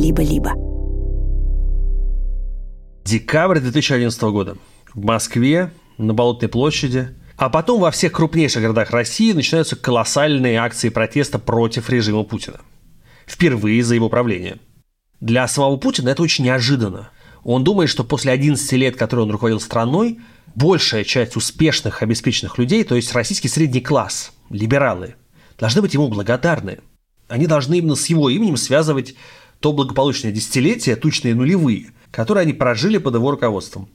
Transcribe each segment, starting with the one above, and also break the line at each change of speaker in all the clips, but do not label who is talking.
либо-либо.
Декабрь 2011 года. В Москве, на Болотной площади, а потом во всех крупнейших городах России начинаются колоссальные акции протеста против режима Путина. Впервые за его правление. Для самого Путина это очень неожиданно. Он думает, что после 11 лет, которые он руководил страной, большая часть успешных, обеспеченных людей, то есть российский средний класс, либералы, должны быть ему благодарны. Они должны именно с его именем связывать то благополучное десятилетие, тучные нулевые, которые они прожили под его руководством.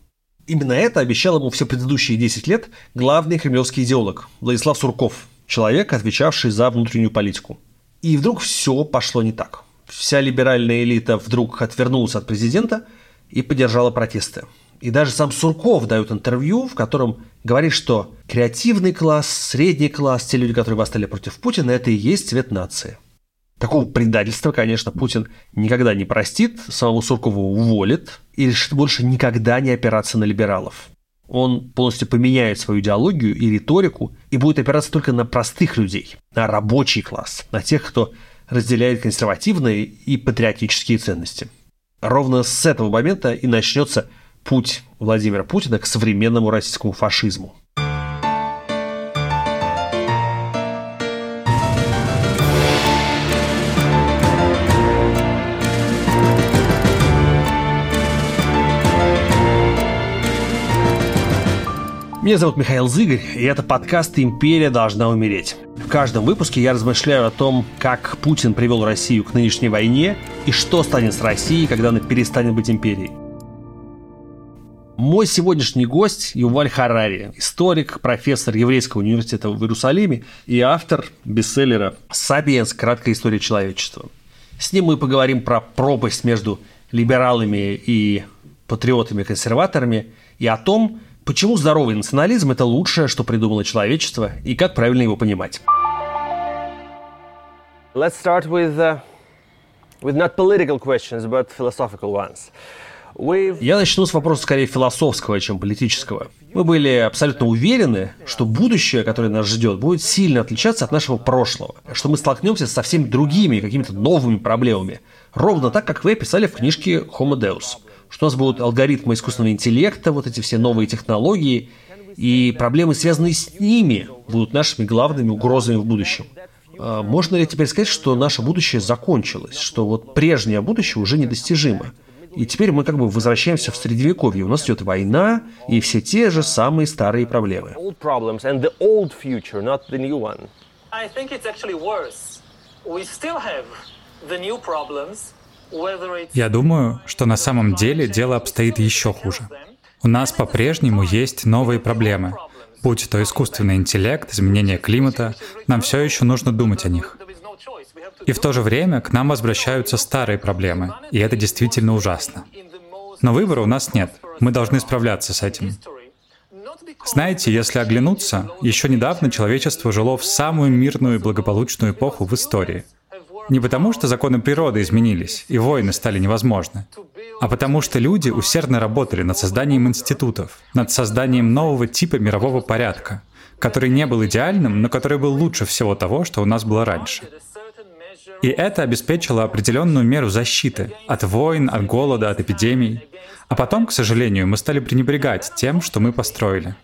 Именно это обещал ему все предыдущие 10 лет главный кремлевский идеолог Владислав Сурков, человек, отвечавший за внутреннюю политику. И вдруг все пошло не так. Вся либеральная элита вдруг отвернулась от президента и поддержала протесты. И даже сам Сурков дает интервью, в котором говорит, что креативный класс, средний класс, те люди, которые восстали против Путина, это и есть цвет нации. Такого предательства, конечно, Путин никогда не простит, самого Суркова уволит и решит больше никогда не опираться на либералов. Он полностью поменяет свою идеологию и риторику и будет опираться только на простых людей, на рабочий класс, на тех, кто разделяет консервативные и патриотические ценности. Ровно с этого момента и начнется путь Владимира Путина к современному российскому фашизму. Меня зовут Михаил Зыгорь, и это подкаст «Империя должна умереть». В каждом выпуске я размышляю о том, как Путин привел Россию к нынешней войне и что станет с Россией, когда она перестанет быть империей. Мой сегодняшний гость Юваль Харари, историк, профессор Еврейского университета в Иерусалиме и автор бестселлера «Сапиенс. Краткая история человечества». С ним мы поговорим про пропасть между либералами и патриотами-консерваторами и о том, Почему здоровый национализм – это лучшее, что придумало человечество, и как правильно его понимать?
Let's start with, uh, with not political questions, but philosophical ones.
Я начну с вопроса скорее философского, чем политического. Мы были абсолютно уверены, что будущее, которое нас ждет, будет сильно отличаться от нашего прошлого, что мы столкнемся с совсем другими, какими-то новыми проблемами, ровно так, как вы описали в книжке Homo Deus что у нас будут алгоритмы искусственного интеллекта, вот эти все новые технологии, и проблемы, связанные с ними, будут нашими главными угрозами в будущем. А можно ли теперь сказать, что наше будущее закончилось, что вот прежнее будущее уже недостижимо? И теперь мы как бы возвращаемся в средневековье. У нас идет война и все те же самые старые проблемы. I think it's actually worse. We still have
the new problems, я думаю, что на самом деле дело обстоит еще хуже. У нас по-прежнему есть новые проблемы. Будь то искусственный интеллект, изменение климата, нам все еще нужно думать о них. И в то же время к нам возвращаются старые проблемы, и это действительно ужасно. Но выбора у нас нет, мы должны справляться с этим. Знаете, если оглянуться, еще недавно человечество жило в самую мирную и благополучную эпоху в истории — не потому, что законы природы изменились, и войны стали невозможны, а потому что люди усердно работали над созданием институтов, над созданием нового типа мирового порядка, который не был идеальным, но который был лучше всего того, что у нас было раньше. И это обеспечило определенную меру защиты от войн, от голода, от эпидемий. А потом, к сожалению, мы стали пренебрегать тем, что мы построили.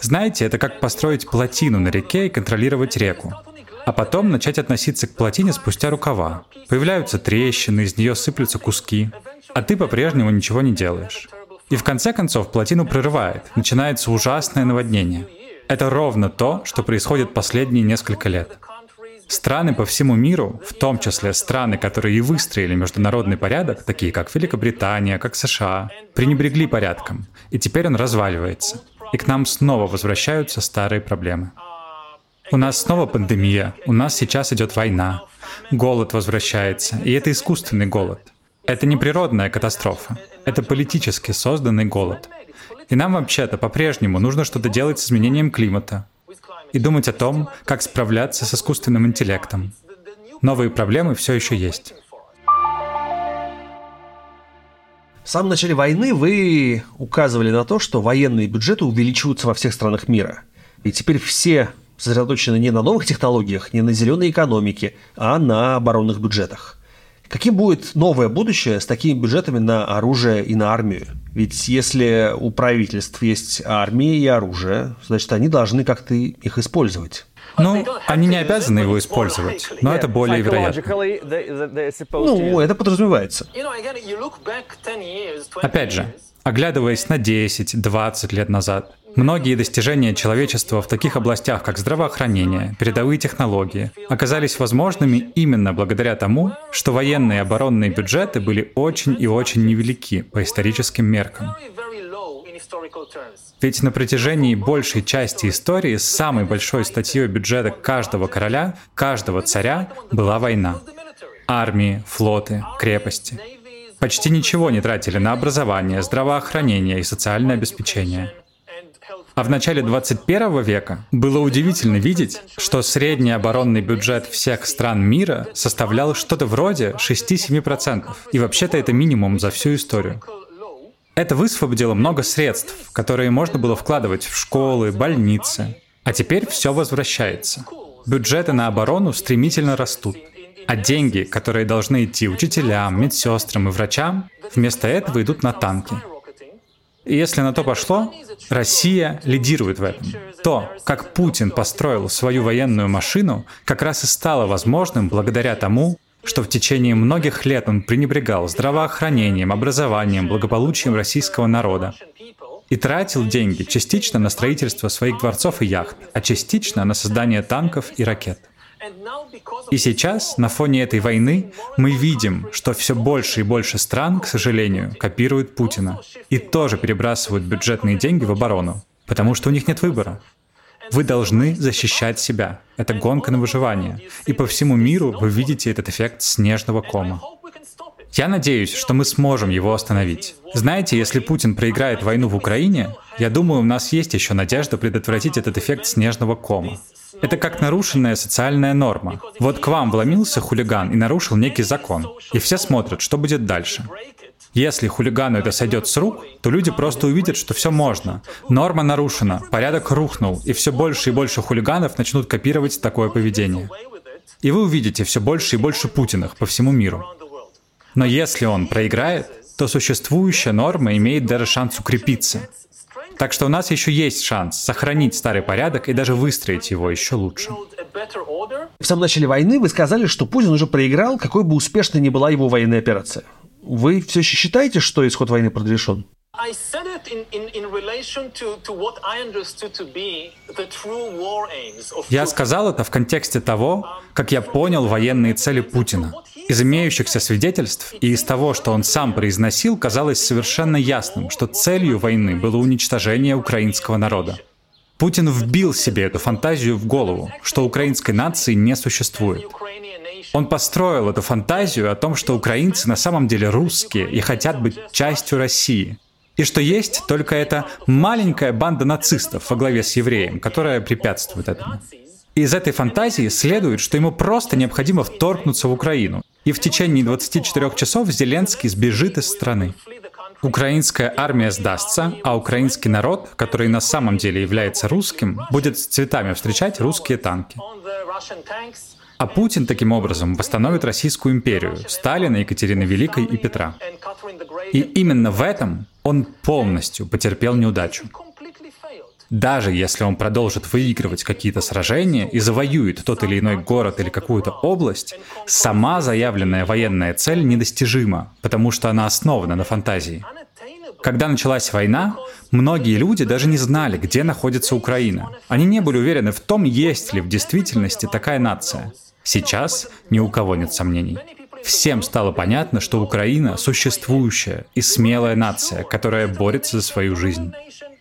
Знаете, это как построить плотину на реке и контролировать реку а потом начать относиться к плотине спустя рукава. Появляются трещины, из нее сыплются куски, а ты по-прежнему ничего не делаешь. И в конце концов плотину прерывает, начинается ужасное наводнение. Это ровно то, что происходит последние несколько лет. Страны по всему миру, в том числе страны, которые и выстроили международный порядок, такие как Великобритания, как США, пренебрегли порядком, и теперь он разваливается. И к нам снова возвращаются старые проблемы. У нас снова пандемия, у нас сейчас идет война, голод возвращается, и это искусственный голод. Это не природная катастрофа, это политически созданный голод. И нам вообще-то по-прежнему нужно что-то делать с изменением климата и думать о том, как справляться с искусственным интеллектом. Новые проблемы все еще есть.
В самом начале войны вы указывали на то, что военные бюджеты увеличиваются во всех странах мира. И теперь все сосредоточены не на новых технологиях, не на зеленой экономике, а на оборонных бюджетах. Каким будет новое будущее с такими бюджетами на оружие и на армию? Ведь если у правительств есть армия и оружие, значит, они должны как-то их использовать.
Ну, они не обязаны его использовать, но это более вероятно.
Ну, это подразумевается.
Опять же, оглядываясь на 10-20 лет назад, Многие достижения человечества в таких областях, как здравоохранение, передовые технологии, оказались возможными именно благодаря тому, что военные и оборонные бюджеты были очень и очень невелики по историческим меркам. Ведь на протяжении большей части истории самой большой статьей бюджета каждого короля, каждого царя была война. Армии, флоты, крепости. Почти ничего не тратили на образование, здравоохранение и социальное обеспечение. А в начале 21 века было удивительно видеть, что средний оборонный бюджет всех стран мира составлял что-то вроде 6-7%. И вообще-то это минимум за всю историю. Это высвободило много средств, которые можно было вкладывать в школы, больницы. А теперь все возвращается. Бюджеты на оборону стремительно растут. А деньги, которые должны идти учителям, медсестрам и врачам, вместо этого идут на танки. Если на то пошло, Россия лидирует в этом. То, как Путин построил свою военную машину, как раз и стало возможным благодаря тому, что в течение многих лет он пренебрегал здравоохранением, образованием, благополучием российского народа и тратил деньги частично на строительство своих дворцов и яхт, а частично на создание танков и ракет. И сейчас, на фоне этой войны, мы видим, что все больше и больше стран, к сожалению, копируют Путина и тоже перебрасывают бюджетные деньги в оборону, потому что у них нет выбора. Вы должны защищать себя. Это гонка на выживание. И по всему миру вы видите этот эффект снежного кома. Я надеюсь, что мы сможем его остановить. Знаете, если Путин проиграет войну в Украине, я думаю, у нас есть еще надежда предотвратить этот эффект снежного кома. Это как нарушенная социальная норма. Вот к вам вломился хулиган и нарушил некий закон. И все смотрят, что будет дальше. Если хулигану это сойдет с рук, то люди просто увидят, что все можно. Норма нарушена, порядок рухнул, и все больше и больше хулиганов начнут копировать такое поведение. И вы увидите все больше и больше Путиных по всему миру. Но если он проиграет, то существующая норма имеет даже шанс укрепиться. Так что у нас еще есть шанс сохранить старый порядок и даже выстроить его еще лучше.
В самом начале войны вы сказали, что Путин уже проиграл, какой бы успешной ни была его военная операция. Вы все еще считаете, что исход войны предрешен?
Я сказал это в контексте того, как я понял военные цели Путина. Из имеющихся свидетельств и из того, что он сам произносил, казалось совершенно ясным, что целью войны было уничтожение украинского народа. Путин вбил себе эту фантазию в голову, что украинской нации не существует. Он построил эту фантазию о том, что украинцы на самом деле русские и хотят быть частью России. И что есть только эта маленькая банда нацистов во главе с евреем, которая препятствует этому. Из этой фантазии следует, что ему просто необходимо вторгнуться в Украину. И в течение 24 часов Зеленский сбежит из страны. Украинская армия сдастся, а украинский народ, который на самом деле является русским, будет с цветами встречать русские танки. А Путин таким образом восстановит Российскую империю, Сталина, Екатерины Великой и Петра. И именно в этом он полностью потерпел неудачу. Даже если он продолжит выигрывать какие-то сражения и завоюет тот или иной город или какую-то область, сама заявленная военная цель недостижима, потому что она основана на фантазии. Когда началась война, многие люди даже не знали, где находится Украина. Они не были уверены в том, есть ли в действительности такая нация. Сейчас ни у кого нет сомнений. Всем стало понятно, что Украина — существующая и смелая нация, которая борется за свою жизнь.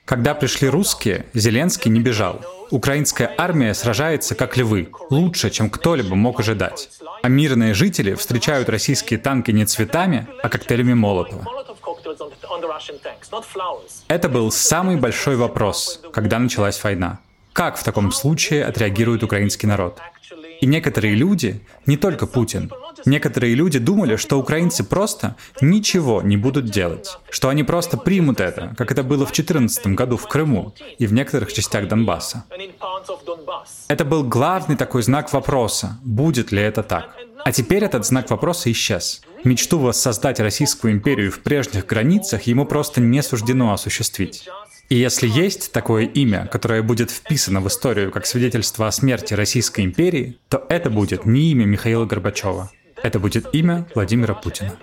Когда пришли русские, Зеленский не бежал. Украинская армия сражается как львы, лучше, чем кто-либо мог ожидать. А мирные жители встречают российские танки не цветами, а коктейлями Молотова. Это был самый большой вопрос, когда началась война. Как в таком случае отреагирует украинский народ? И некоторые люди, не только Путин, Некоторые люди думали, что украинцы просто ничего не будут делать, что они просто примут это, как это было в 2014 году в Крыму и в некоторых частях Донбасса. Это был главный такой знак вопроса, будет ли это так. А теперь этот знак вопроса исчез. Мечту воссоздать Российскую империю в прежних границах ему просто не суждено осуществить. И если есть такое имя, которое будет вписано в историю как свидетельство о смерти Российской империи, то это будет не имя Михаила Горбачева. Это будет имя Владимира Путина.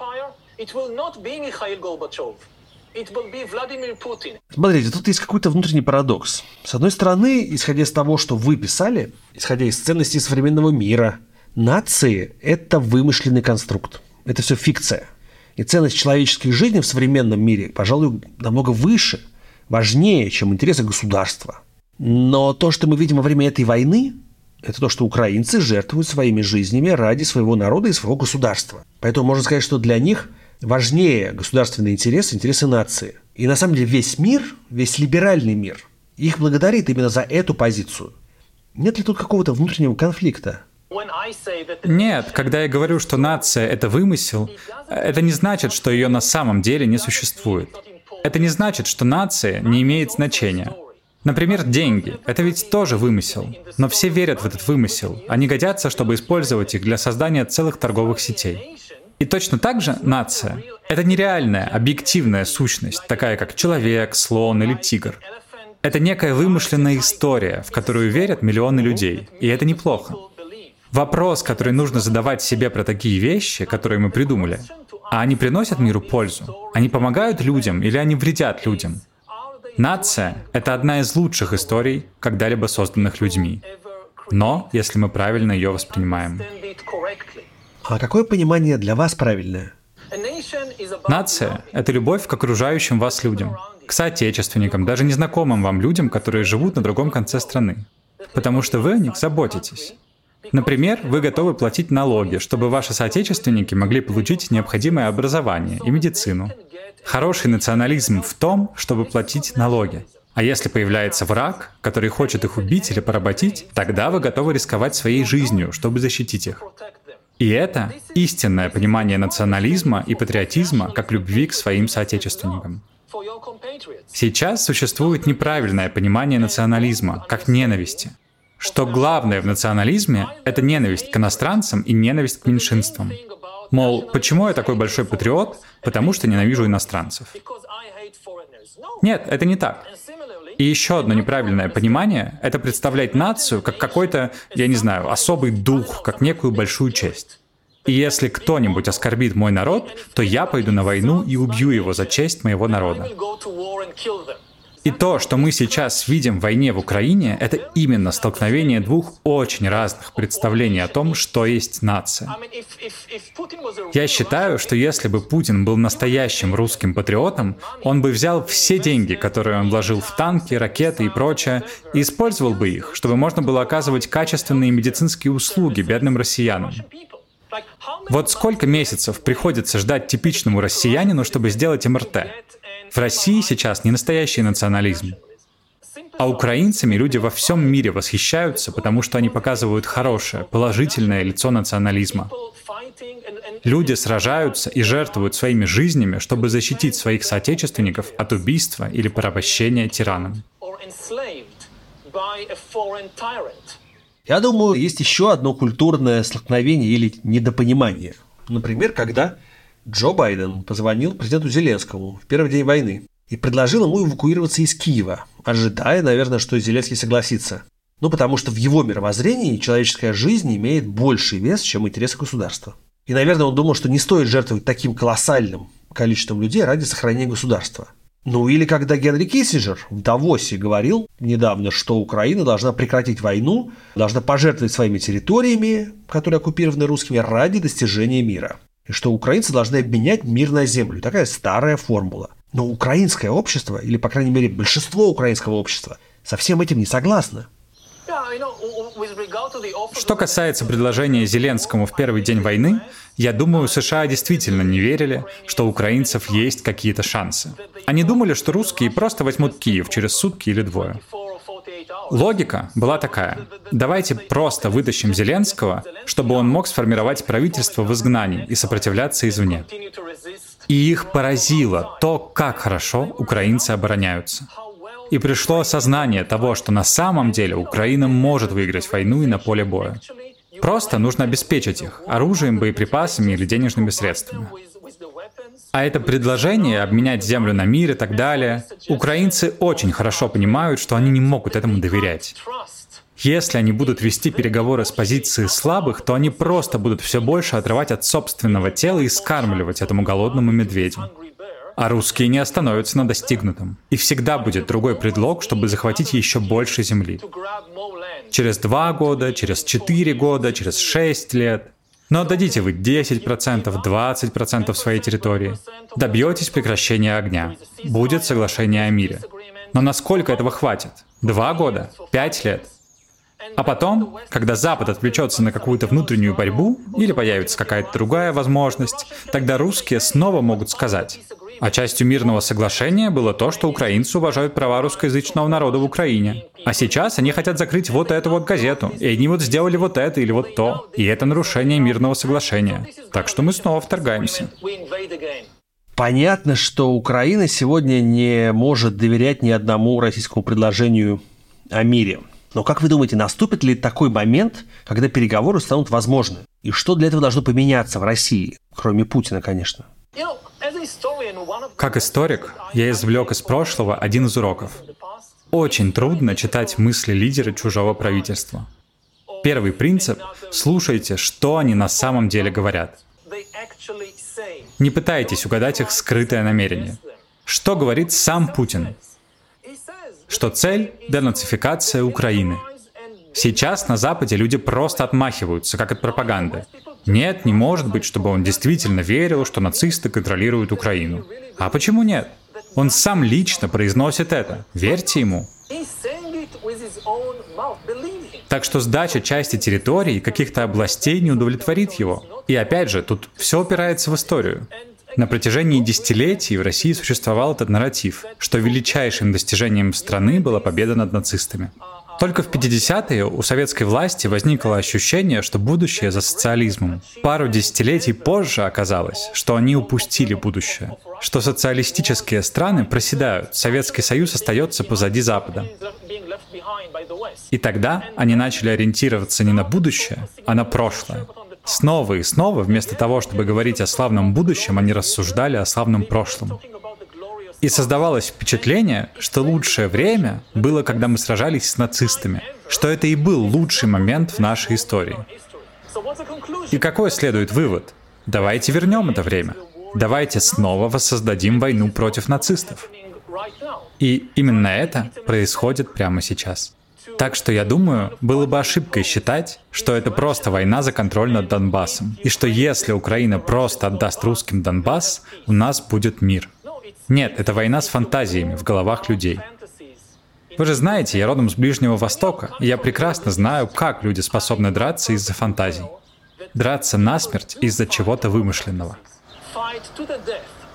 Смотрите, тут есть какой-то внутренний парадокс. С одной стороны, исходя из того, что вы писали, исходя из ценностей современного мира, нации – это вымышленный конструкт. Это все фикция. И ценность человеческой жизни в современном мире, пожалуй, намного выше – важнее, чем интересы государства. Но то, что мы видим во время этой войны, это то, что украинцы жертвуют своими жизнями ради своего народа и своего государства. Поэтому можно сказать, что для них важнее государственный интерес, интересы нации. И на самом деле весь мир, весь либеральный мир, их благодарит именно за эту позицию. Нет ли тут какого-то внутреннего конфликта?
Нет, когда я говорю, что нация — это вымысел, это не значит, что ее на самом деле не существует. Это не значит, что нация не имеет значения. Например, деньги. Это ведь тоже вымысел. Но все верят в этот вымысел. Они годятся, чтобы использовать их для создания целых торговых сетей. И точно так же нация — это нереальная, объективная сущность, такая как человек, слон или тигр. Это некая вымышленная история, в которую верят миллионы людей. И это неплохо. Вопрос, который нужно задавать себе про такие вещи, которые мы придумали, а они приносят миру пользу? Они помогают людям или они вредят людям? Нация — это одна из лучших историй, когда-либо созданных людьми. Но, если мы правильно ее воспринимаем.
А какое понимание для вас правильное?
Нация — это любовь к окружающим вас людям, к соотечественникам, даже незнакомым вам людям, которые живут на другом конце страны. Потому что вы о них заботитесь. Например, вы готовы платить налоги, чтобы ваши соотечественники могли получить необходимое образование и медицину. Хороший национализм в том, чтобы платить налоги. А если появляется враг, который хочет их убить или поработить, тогда вы готовы рисковать своей жизнью, чтобы защитить их. И это истинное понимание национализма и патриотизма как любви к своим соотечественникам. Сейчас существует неправильное понимание национализма как ненависти что главное в национализме — это ненависть к иностранцам и ненависть к меньшинствам. Мол, почему я такой большой патриот? Потому что ненавижу иностранцев. Нет, это не так. И еще одно неправильное понимание — это представлять нацию как какой-то, я не знаю, особый дух, как некую большую честь. И если кто-нибудь оскорбит мой народ, то я пойду на войну и убью его за честь моего народа. И то, что мы сейчас видим в войне в Украине, это именно столкновение двух очень разных представлений о том, что есть нация. Я считаю, что если бы Путин был настоящим русским патриотом, он бы взял все деньги, которые он вложил в танки, ракеты и прочее, и использовал бы их, чтобы можно было оказывать качественные медицинские услуги бедным россиянам. Вот сколько месяцев приходится ждать типичному россиянину, чтобы сделать МРТ? В России сейчас не настоящий национализм. А украинцами люди во всем мире восхищаются, потому что они показывают хорошее, положительное лицо национализма. Люди сражаются и жертвуют своими жизнями, чтобы защитить своих соотечественников от убийства или порабощения тираном.
Я думаю, есть еще одно культурное столкновение или недопонимание. Например, когда Джо Байден позвонил президенту Зеленскому в первый день войны и предложил ему эвакуироваться из Киева, ожидая, наверное, что Зеленский согласится. Ну, потому что в его мировоззрении человеческая жизнь имеет больший вес, чем интересы государства. И, наверное, он думал, что не стоит жертвовать таким колоссальным количеством людей ради сохранения государства. Ну или когда Генри Киссинджер в Давосе говорил недавно, что Украина должна прекратить войну, должна пожертвовать своими территориями, которые оккупированы русскими, ради достижения мира и что украинцы должны обменять мир на землю. Такая старая формула. Но украинское общество, или, по крайней мере, большинство украинского общества, со всем этим не согласно.
Что касается предложения Зеленскому в первый день войны, я думаю, США действительно не верили, что у украинцев есть какие-то шансы. Они думали, что русские просто возьмут Киев через сутки или двое. Логика была такая. Давайте просто вытащим Зеленского, чтобы он мог сформировать правительство в изгнании и сопротивляться извне. И их поразило то, как хорошо украинцы обороняются. И пришло осознание того, что на самом деле Украина может выиграть войну и на поле боя. Просто нужно обеспечить их оружием, боеприпасами или денежными средствами. А это предложение обменять землю на мир и так далее, украинцы очень хорошо понимают, что они не могут этому доверять. Если они будут вести переговоры с позиции слабых, то они просто будут все больше отрывать от собственного тела и скармливать этому голодному медведю. А русские не остановятся на достигнутом. И всегда будет другой предлог, чтобы захватить еще больше земли. Через два года, через четыре года, через шесть лет. Но отдадите вы 10%, 20% своей территории. Добьетесь прекращения огня. Будет соглашение о мире. Но насколько этого хватит? Два года? Пять лет? А потом, когда Запад отвлечется на какую-то внутреннюю борьбу, или появится какая-то другая возможность, тогда русские снова могут сказать, а частью мирного соглашения было то, что украинцы уважают права русскоязычного народа в Украине. А сейчас они хотят закрыть вот эту вот газету, и они вот сделали вот это или вот то. И это нарушение мирного соглашения. Так что мы снова вторгаемся.
Понятно, что Украина сегодня не может доверять ни одному российскому предложению о мире. Но как вы думаете, наступит ли такой момент, когда переговоры станут возможны? И что для этого должно поменяться в России, кроме Путина, конечно?
Как историк, я извлек из прошлого один из уроков. Очень трудно читать мысли лидера чужого правительства. Первый принцип — слушайте, что они на самом деле говорят. Не пытайтесь угадать их скрытое намерение. Что говорит сам Путин? Что цель — денацификация Украины. Сейчас на Западе люди просто отмахиваются, как от пропаганды. Нет, не может быть, чтобы он действительно верил, что нацисты контролируют Украину. А почему нет? Он сам лично произносит это. Верьте ему. Так что сдача части территорий каких-то областей не удовлетворит его. И опять же, тут все опирается в историю. На протяжении десятилетий в России существовал этот нарратив, что величайшим достижением страны была победа над нацистами. Только в 50-е у советской власти возникло ощущение, что будущее за социализмом. Пару десятилетий позже оказалось, что они упустили будущее, что социалистические страны проседают, Советский Союз остается позади Запада. И тогда они начали ориентироваться не на будущее, а на прошлое. Снова и снова, вместо того, чтобы говорить о славном будущем, они рассуждали о славном прошлом. И создавалось впечатление, что лучшее время было, когда мы сражались с нацистами, что это и был лучший момент в нашей истории. И какой следует вывод? Давайте вернем это время. Давайте снова воссоздадим войну против нацистов. И именно это происходит прямо сейчас. Так что я думаю, было бы ошибкой считать, что это просто война за контроль над Донбассом, и что если Украина просто отдаст русским Донбасс, у нас будет мир. Нет, это война с фантазиями в головах людей. Вы же знаете, я родом с Ближнего Востока, и я прекрасно знаю, как люди способны драться из-за фантазий. Драться насмерть из-за чего-то вымышленного.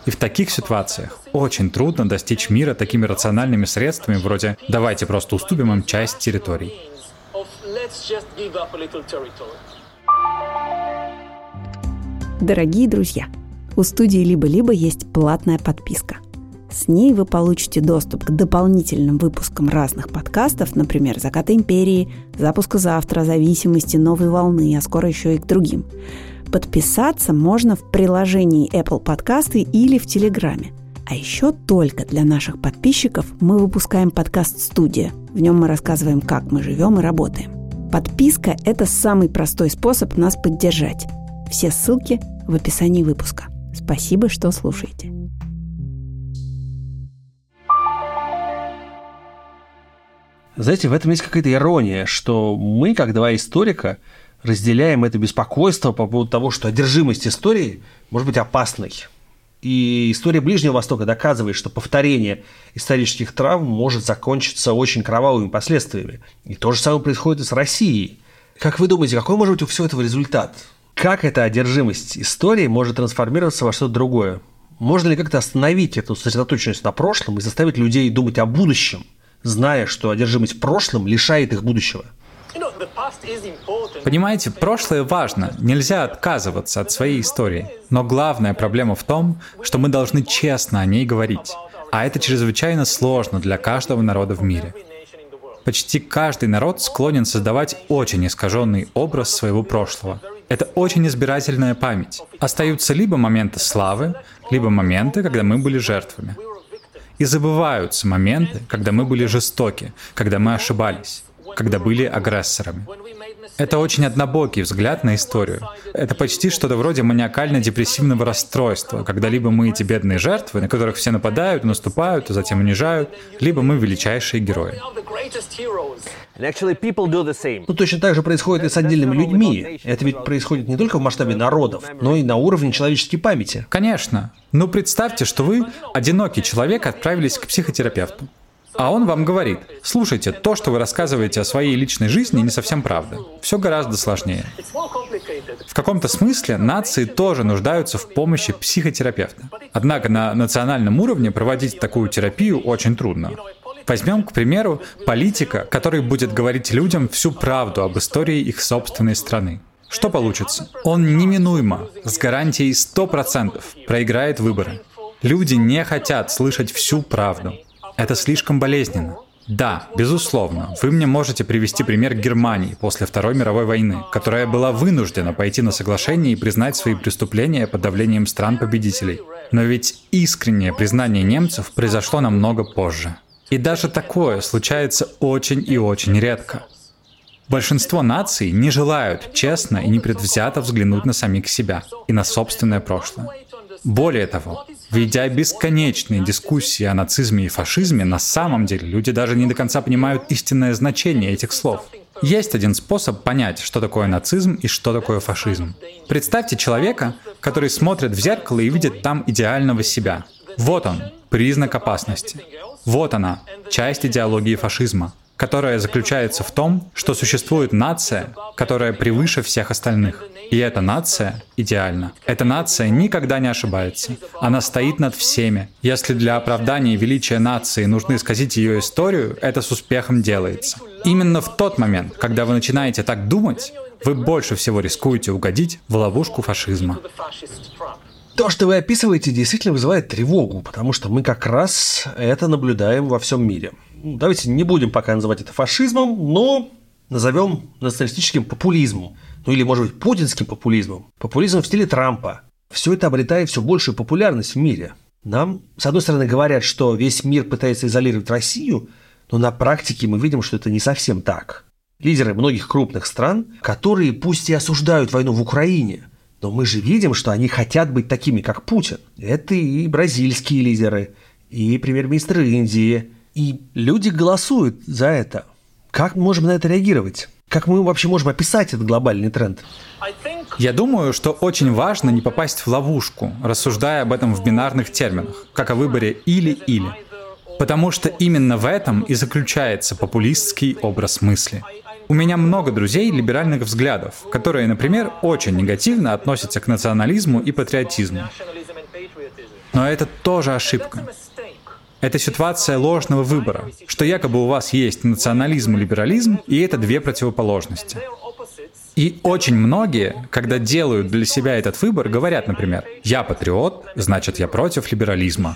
И в таких ситуациях очень трудно достичь мира такими рациональными средствами, вроде «давайте просто уступим им часть территорий».
Дорогие друзья, у студии «Либо-либо» есть платная подписка. С ней вы получите доступ к дополнительным выпускам разных подкастов, например, «Заката империи», «Запуска завтра», «Зависимости», «Новой волны», а скоро еще и к другим. Подписаться можно в приложении Apple Podcasts или в Телеграме. А еще только для наших подписчиков мы выпускаем подкаст «Студия». В нем мы рассказываем, как мы живем и работаем. Подписка – это самый простой способ нас поддержать. Все ссылки в описании выпуска. Спасибо, что слушаете.
Знаете, в этом есть какая-то ирония, что мы, как два историка, разделяем это беспокойство по поводу того, что одержимость истории может быть опасной. И история Ближнего Востока доказывает, что повторение исторических травм может закончиться очень кровавыми последствиями. И то же самое происходит и с Россией. Как вы думаете, какой может быть у всего этого результат? Как эта одержимость истории может трансформироваться во что-то другое? Можно ли как-то остановить эту сосредоточенность на прошлом и заставить людей думать о будущем – зная, что одержимость прошлым лишает их будущего.
Понимаете, прошлое важно, нельзя отказываться от своей истории. Но главная проблема в том, что мы должны честно о ней говорить. А это чрезвычайно сложно для каждого народа в мире. Почти каждый народ склонен создавать очень искаженный образ своего прошлого. Это очень избирательная память. Остаются либо моменты славы, либо моменты, когда мы были жертвами. И забываются моменты, когда мы были жестоки, когда мы ошибались когда были агрессорами. Это очень однобокий взгляд на историю. Это почти что-то вроде маниакально-депрессивного расстройства, когда либо мы эти бедные жертвы, на которых все нападают, наступают, а затем унижают, либо мы величайшие герои.
Ну, точно так же происходит и с отдельными людьми. Это ведь происходит не только в масштабе народов, но и на уровне человеческой памяти.
Конечно. Ну, представьте, что вы, одинокий человек, отправились к психотерапевту. А он вам говорит, слушайте, то, что вы рассказываете о своей личной жизни, не совсем правда. Все гораздо сложнее. В каком-то смысле нации тоже нуждаются в помощи психотерапевта. Однако на национальном уровне проводить такую терапию очень трудно. Возьмем, к примеру, политика, который будет говорить людям всю правду об истории их собственной страны. Что получится? Он неминуемо, с гарантией 100% проиграет выборы. Люди не хотят слышать всю правду. Это слишком болезненно. Да, безусловно, вы мне можете привести пример Германии после Второй мировой войны, которая была вынуждена пойти на соглашение и признать свои преступления под давлением стран-победителей. Но ведь искреннее признание немцев произошло намного позже. И даже такое случается очень и очень редко. Большинство наций не желают честно и непредвзято взглянуть на самих себя и на собственное прошлое. Более того, ведя бесконечные дискуссии о нацизме и фашизме, на самом деле люди даже не до конца понимают истинное значение этих слов. Есть один способ понять, что такое нацизм и что такое фашизм. Представьте человека, который смотрит в зеркало и видит там идеального себя. Вот он, признак опасности. Вот она, часть идеологии фашизма которая заключается в том, что существует нация, которая превыше всех остальных. И эта нация идеальна. Эта нация никогда не ошибается. Она стоит над всеми. Если для оправдания величия нации нужно исказить ее историю, это с успехом делается. Именно в тот момент, когда вы начинаете так думать, вы больше всего рискуете угодить в ловушку фашизма.
То, что вы описываете, действительно вызывает тревогу, потому что мы как раз это наблюдаем во всем мире. Давайте не будем пока называть это фашизмом, но назовем националистическим популизмом. Ну или, может быть, путинским популизмом. Популизм в стиле Трампа. Все это обретает все большую популярность в мире. Нам, с одной стороны, говорят, что весь мир пытается изолировать Россию, но на практике мы видим, что это не совсем так. Лидеры многих крупных стран, которые пусть и осуждают войну в Украине, но мы же видим, что они хотят быть такими, как Путин. Это и бразильские лидеры, и премьер-министр Индии. И люди голосуют за это. Как мы можем на это реагировать? Как мы вообще можем описать этот глобальный тренд?
Я думаю, что очень важно не попасть в ловушку, рассуждая об этом в бинарных терминах, как о выборе или-или. Потому что именно в этом и заключается популистский образ мысли. У меня много друзей либеральных взглядов, которые, например, очень негативно относятся к национализму и патриотизму. Но это тоже ошибка. Это ситуация ложного выбора, что якобы у вас есть национализм и либерализм, и это две противоположности. И очень многие, когда делают для себя этот выбор, говорят, например, «Я патриот, значит, я против либерализма».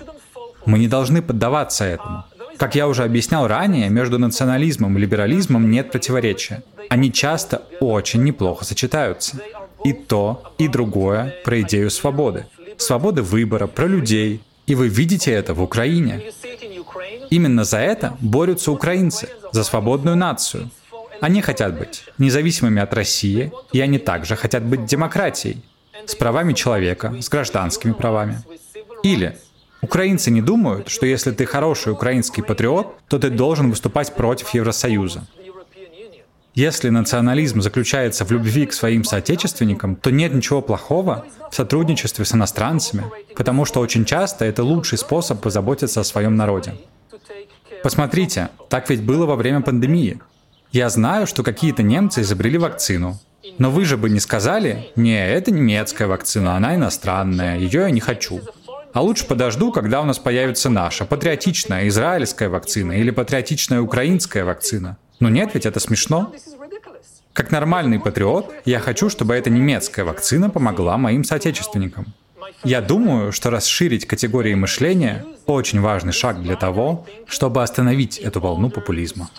Мы не должны поддаваться этому. Как я уже объяснял ранее, между национализмом и либерализмом нет противоречия. Они часто очень неплохо сочетаются. И то, и другое про идею свободы. Свободы выбора, про людей. И вы видите это в Украине. Именно за это борются украинцы, за свободную нацию. Они хотят быть независимыми от России, и они также хотят быть демократией, с правами человека, с гражданскими правами. Или Украинцы не думают, что если ты хороший украинский патриот, то ты должен выступать против Евросоюза. Если национализм заключается в любви к своим соотечественникам, то нет ничего плохого в сотрудничестве с иностранцами, потому что очень часто это лучший способ позаботиться о своем народе. Посмотрите, так ведь было во время пандемии. Я знаю, что какие-то немцы изобрели вакцину, но вы же бы не сказали, не, это немецкая вакцина, она иностранная, ее я не хочу. А лучше подожду, когда у нас появится наша патриотичная израильская вакцина или патриотичная украинская вакцина. Но нет, ведь это смешно. Как нормальный патриот, я хочу, чтобы эта немецкая вакцина помогла моим соотечественникам. Я думаю, что расширить категории мышления – очень важный шаг для того, чтобы остановить эту волну популизма.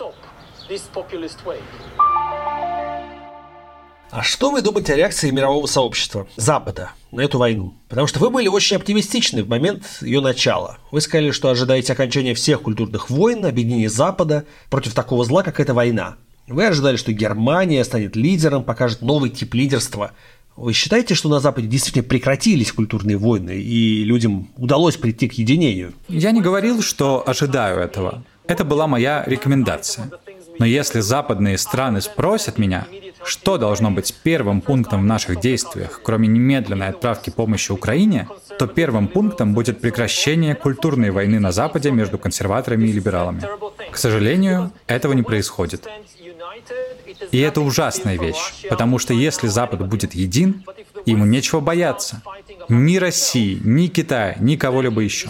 А что вы думаете о реакции мирового сообщества, Запада, на эту войну? Потому что вы были очень оптимистичны в момент ее начала. Вы сказали, что ожидаете окончания всех культурных войн, объединения Запада против такого зла, как эта война. Вы ожидали, что Германия станет лидером, покажет новый тип лидерства. Вы считаете, что на Западе действительно прекратились культурные войны, и людям удалось прийти к единению?
Я не говорил, что ожидаю этого. Это была моя рекомендация. Но если западные страны спросят меня, что должно быть первым пунктом в наших действиях, кроме немедленной отправки помощи Украине, то первым пунктом будет прекращение культурной войны на Западе между консерваторами и либералами. К сожалению, этого не происходит. И это ужасная вещь, потому что если Запад будет един, ему нечего бояться. Ни России, ни Китая, ни кого-либо еще.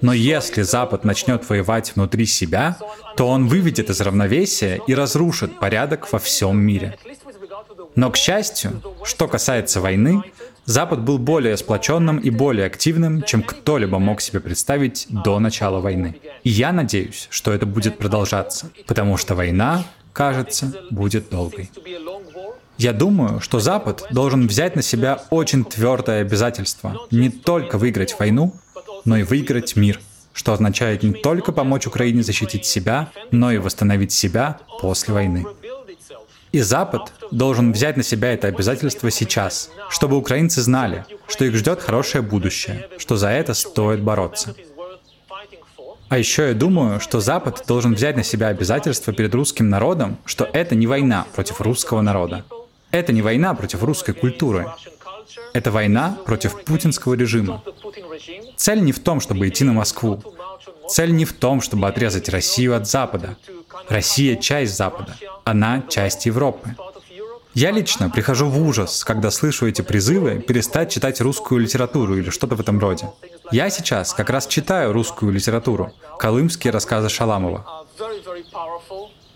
Но если Запад начнет воевать внутри себя, то он выведет из равновесия и разрушит порядок во всем мире. Но, к счастью, что касается войны, Запад был более сплоченным и более активным, чем кто-либо мог себе представить до начала войны. И я надеюсь, что это будет продолжаться, потому что война кажется, будет долгой. Я думаю, что Запад должен взять на себя очень твердое обязательство не только выиграть войну, но и выиграть мир, что означает не только помочь Украине защитить себя, но и восстановить себя после войны. И Запад должен взять на себя это обязательство сейчас, чтобы украинцы знали, что их ждет хорошее будущее, что за это стоит бороться. А еще я думаю, что Запад должен взять на себя обязательство перед русским народом, что это не война против русского народа. Это не война против русской культуры. Это война против путинского режима. Цель не в том, чтобы идти на Москву. Цель не в том, чтобы отрезать Россию от Запада. Россия — часть Запада. Она — часть Европы. Я лично прихожу в ужас, когда слышу эти призывы перестать читать русскую литературу или что-то в этом роде. Я сейчас как раз читаю русскую литературу, колымские рассказы Шаламова.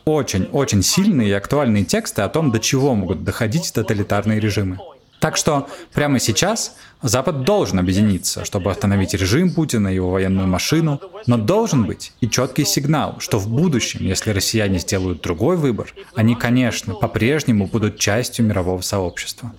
Очень-очень сильные и актуальные тексты о том, до чего могут доходить тоталитарные режимы. Так что прямо сейчас Запад должен объединиться, чтобы остановить режим Путина и его военную машину, но должен быть и четкий сигнал, что в будущем, если россияне сделают другой выбор, они, конечно, по-прежнему будут частью мирового сообщества.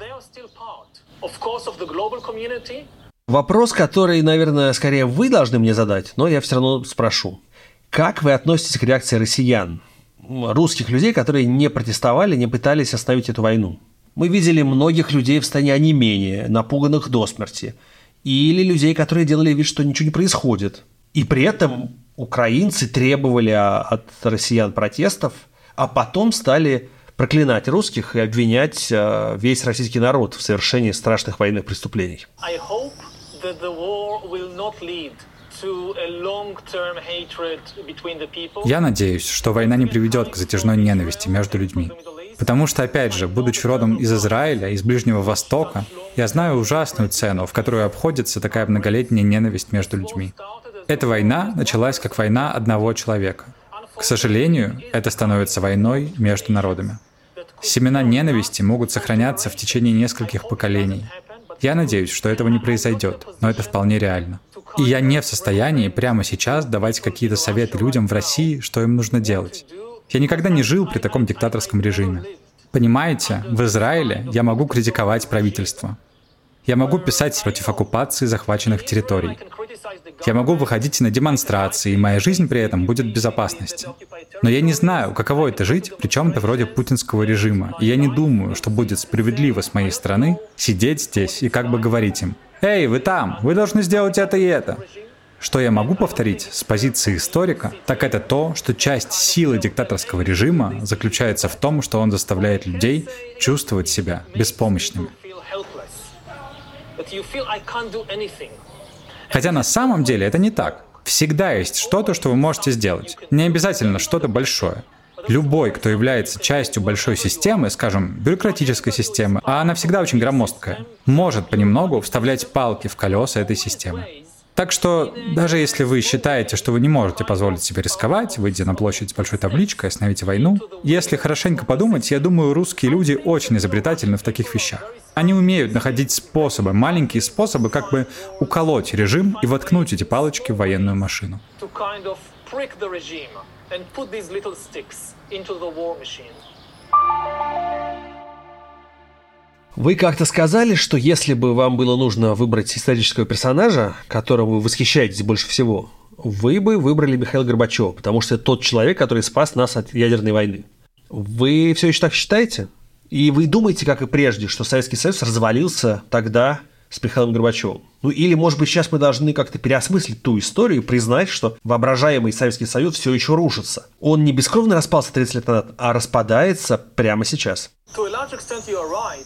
Вопрос, который, наверное, скорее вы должны мне задать, но я все равно спрошу. Как вы относитесь к реакции россиян, русских людей, которые не протестовали, не пытались остановить эту войну? Мы видели многих людей в состоянии онемения, напуганных до смерти. Или людей, которые делали вид, что ничего не происходит. И при этом украинцы требовали от россиян протестов, а потом стали проклинать русских и обвинять э, весь российский народ в совершении страшных военных преступлений.
Я надеюсь, что война не приведет к затяжной ненависти между людьми. Потому что, опять же, будучи родом из Израиля, из Ближнего Востока, я знаю ужасную цену, в которую обходится такая многолетняя ненависть между людьми. Эта война началась как война одного человека. К сожалению, это становится войной между народами. Семена ненависти могут сохраняться в течение нескольких поколений. Я надеюсь, что этого не произойдет, но это вполне реально. И я не в состоянии прямо сейчас давать какие-то советы людям в России, что им нужно делать. Я никогда не жил при таком диктаторском режиме. Понимаете, в Израиле я могу критиковать правительство. Я могу писать против оккупации захваченных территорий. Я могу выходить на демонстрации, и моя жизнь при этом будет в безопасности. Но я не знаю, каково это жить при чем-то вроде путинского режима, и я не думаю, что будет справедливо с моей стороны сидеть здесь и как бы говорить им, «Эй, вы там, вы должны сделать это и это». Что я могу повторить с позиции историка, так это то, что часть силы диктаторского режима заключается в том, что он заставляет людей чувствовать себя беспомощными. Хотя на самом деле это не так. Всегда есть что-то, что вы можете сделать. Не обязательно что-то большое. Любой, кто является частью большой системы, скажем, бюрократической системы, а она всегда очень громоздкая, может понемногу вставлять палки в колеса этой системы. Так что даже если вы считаете, что вы не можете позволить себе рисковать, выйдя на площадь с большой табличкой, остановите войну, если хорошенько подумать, я думаю, русские люди очень изобретательны в таких вещах. Они умеют находить способы, маленькие способы, как бы уколоть режим и воткнуть эти палочки в военную машину.
Вы как-то сказали, что если бы вам было нужно выбрать исторического персонажа, которым вы восхищаетесь больше всего, вы бы выбрали Михаила Горбачева, потому что это тот человек, который спас нас от ядерной войны. Вы все еще так считаете? И вы думаете, как и прежде, что Советский Союз развалился тогда с Михаилом Горбачевым? Ну или, может быть, сейчас мы должны как-то переосмыслить ту историю и признать, что воображаемый Советский Союз все еще рушится. Он не бескровно распался 30 лет назад, а распадается прямо сейчас.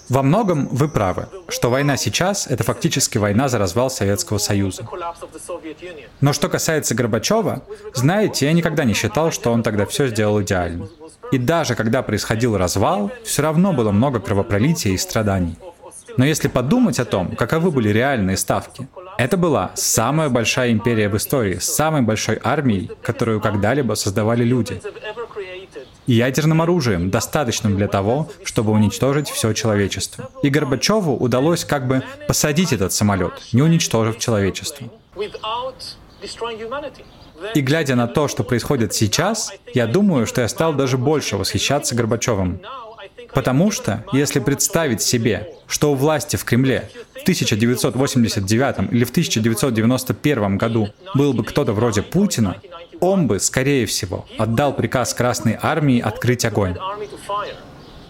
Во многом вы правы, что война сейчас — это фактически война за развал Советского Союза. Но что касается Горбачева, знаете, я никогда не считал, что он тогда все сделал идеально. И даже когда происходил развал, все равно было много кровопролития и страданий. Но если подумать о том, каковы были реальные ставки, это была самая большая империя в истории, с самой большой армией, которую когда-либо создавали люди. И ядерным оружием, достаточным для того, чтобы уничтожить все человечество. И Горбачеву удалось как бы посадить этот самолет, не уничтожив человечество. И глядя на то, что происходит сейчас, я думаю, что я стал даже больше восхищаться Горбачевым. Потому что, если представить себе, что у власти в Кремле в 1989 или в 1991 году был бы кто-то вроде Путина, он бы, скорее всего, отдал приказ Красной Армии открыть огонь.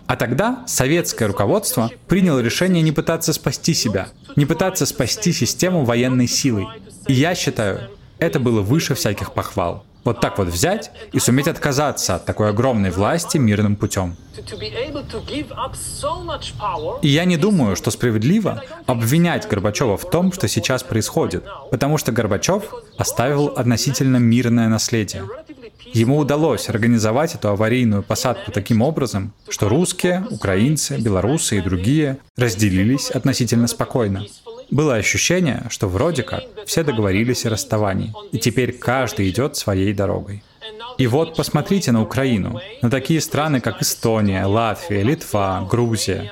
А тогда советское руководство приняло решение не пытаться спасти себя, не пытаться спасти систему военной силой. И я считаю, это было выше всяких похвал. Вот так вот взять и суметь отказаться от такой огромной власти мирным путем. И я не думаю, что справедливо обвинять Горбачева в том, что сейчас происходит, потому что Горбачев оставил относительно мирное наследие. Ему удалось организовать эту аварийную посадку таким образом, что русские, украинцы, белорусы и другие разделились относительно спокойно. Было ощущение, что вроде как все договорились о расставании, и теперь каждый идет своей дорогой. И вот посмотрите на Украину, на такие страны, как Эстония, Латвия, Литва, Грузия.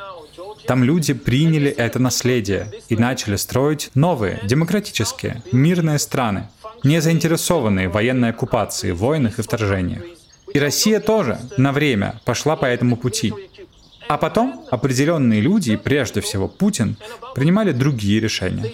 Там люди приняли это наследие и начали строить новые, демократические, мирные страны, не заинтересованные в военной оккупации, войнах и вторжениях. И Россия тоже на время пошла по этому пути. А потом определенные люди, прежде всего Путин, принимали другие решения.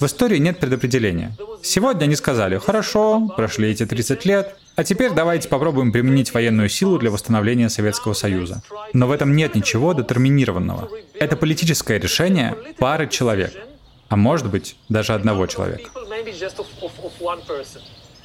В истории нет предопределения. Сегодня они сказали, хорошо, прошли эти 30 лет, а теперь давайте попробуем применить военную силу для восстановления Советского Союза. Но в этом нет ничего детерминированного. Это политическое решение пары человек, а может быть даже одного человека.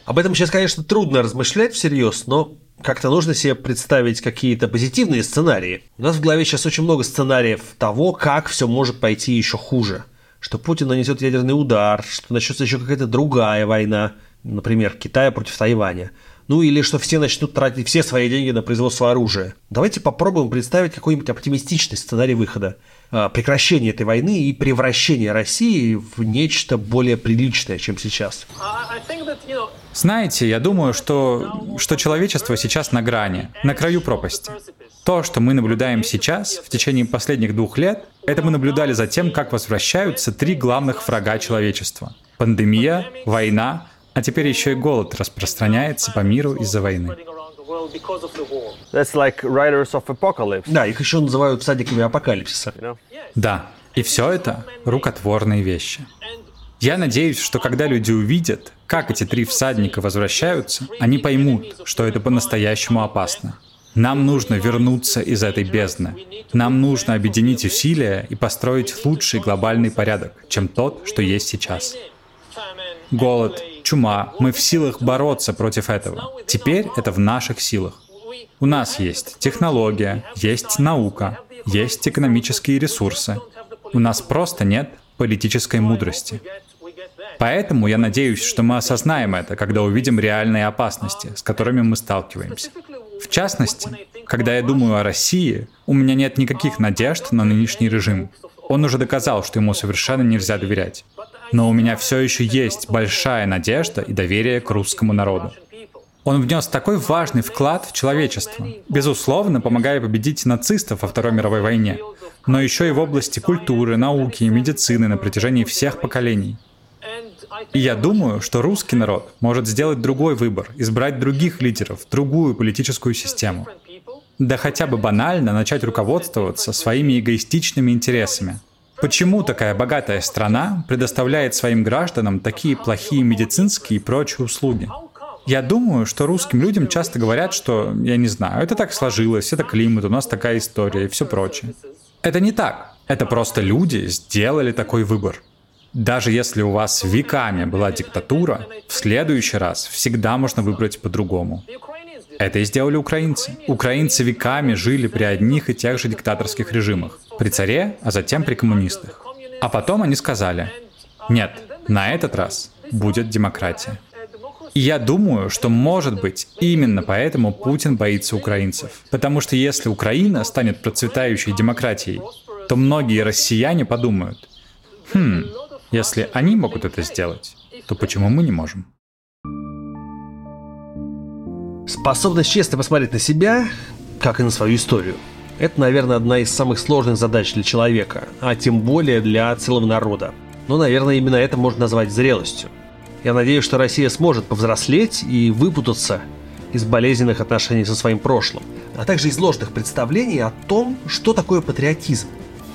Об этом сейчас, конечно, трудно размышлять всерьез, но как-то нужно себе представить какие-то позитивные сценарии. У нас в голове сейчас очень много сценариев того, как все может пойти еще хуже. Что Путин нанесет ядерный удар, что начнется еще какая-то другая война, например, Китая против Тайваня. Ну или что все начнут тратить все свои деньги на производство оружия. Давайте попробуем представить какой-нибудь оптимистичный сценарий выхода. А, прекращение этой войны и превращение России в нечто более приличное, чем сейчас.
Знаете, я думаю, что, что человечество сейчас на грани, на краю пропасти. То, что мы наблюдаем сейчас, в течение последних двух лет, это мы наблюдали за тем, как возвращаются три главных врага человечества. Пандемия, война, а теперь еще и голод распространяется по миру из-за войны.
That's like riders of apocalypse.
Да, их еще называют всадниками апокалипсиса.
Да, и все это рукотворные вещи. Я надеюсь, что когда люди увидят, как эти три всадника возвращаются, они поймут, что это по-настоящему опасно. Нам нужно вернуться из этой бездны. Нам нужно объединить усилия и построить лучший глобальный порядок, чем тот, что есть сейчас. Голод, чума, мы в силах бороться против этого. Теперь это в наших силах. У нас есть технология, есть наука, есть экономические ресурсы. У нас просто нет политической мудрости. Поэтому я надеюсь, что мы осознаем это, когда увидим реальные опасности, с которыми мы сталкиваемся. В частности, когда я думаю о России, у меня нет никаких надежд на нынешний режим. Он уже доказал, что ему совершенно нельзя доверять. Но у меня все еще есть большая надежда и доверие к русскому народу. Он внес такой важный вклад в человечество, безусловно, помогая победить нацистов во Второй мировой войне, но еще и в области культуры, науки и медицины на протяжении всех поколений. И я думаю, что русский народ может сделать другой выбор, избрать других лидеров, другую политическую систему. Да хотя бы банально начать руководствоваться своими эгоистичными интересами. Почему такая богатая страна предоставляет своим гражданам такие плохие медицинские и прочие услуги? Я думаю, что русским людям часто говорят, что, я не знаю, это так сложилось, это климат, у нас такая история и все прочее. Это не так. Это просто люди сделали такой выбор. Даже если у вас веками была диктатура, в следующий раз всегда можно выбрать по-другому. Это и сделали украинцы. Украинцы веками жили при одних и тех же диктаторских режимах. При царе, а затем при коммунистах. А потом они сказали, нет, на этот раз будет демократия. И я думаю, что, может быть, именно поэтому Путин боится украинцев. Потому что если Украина станет процветающей демократией, то многие россияне подумают, хм, если они могут это сделать, то почему мы не можем?
Способность честно посмотреть на себя, как и на свою историю, это, наверное, одна из самых сложных задач для человека, а тем более для целого народа. Но, наверное, именно это можно назвать зрелостью. Я надеюсь, что Россия сможет повзрослеть и выпутаться из болезненных отношений со своим прошлым, а также из ложных представлений о том, что такое патриотизм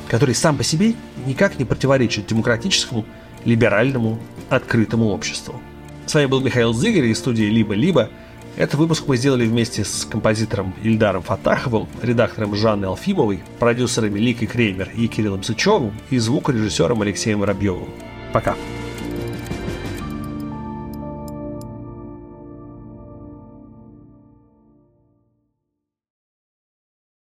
который сам по себе никак не противоречит демократическому, либеральному, открытому обществу. С вами был Михаил Зыгорь из студии «Либо-либо». Этот выпуск мы сделали вместе с композитором Ильдаром Фатаховым, редактором Жанной Алфимовой, продюсерами Ликой Креймер и Кириллом Сычевым и звукорежиссером Алексеем Воробьевым. Пока.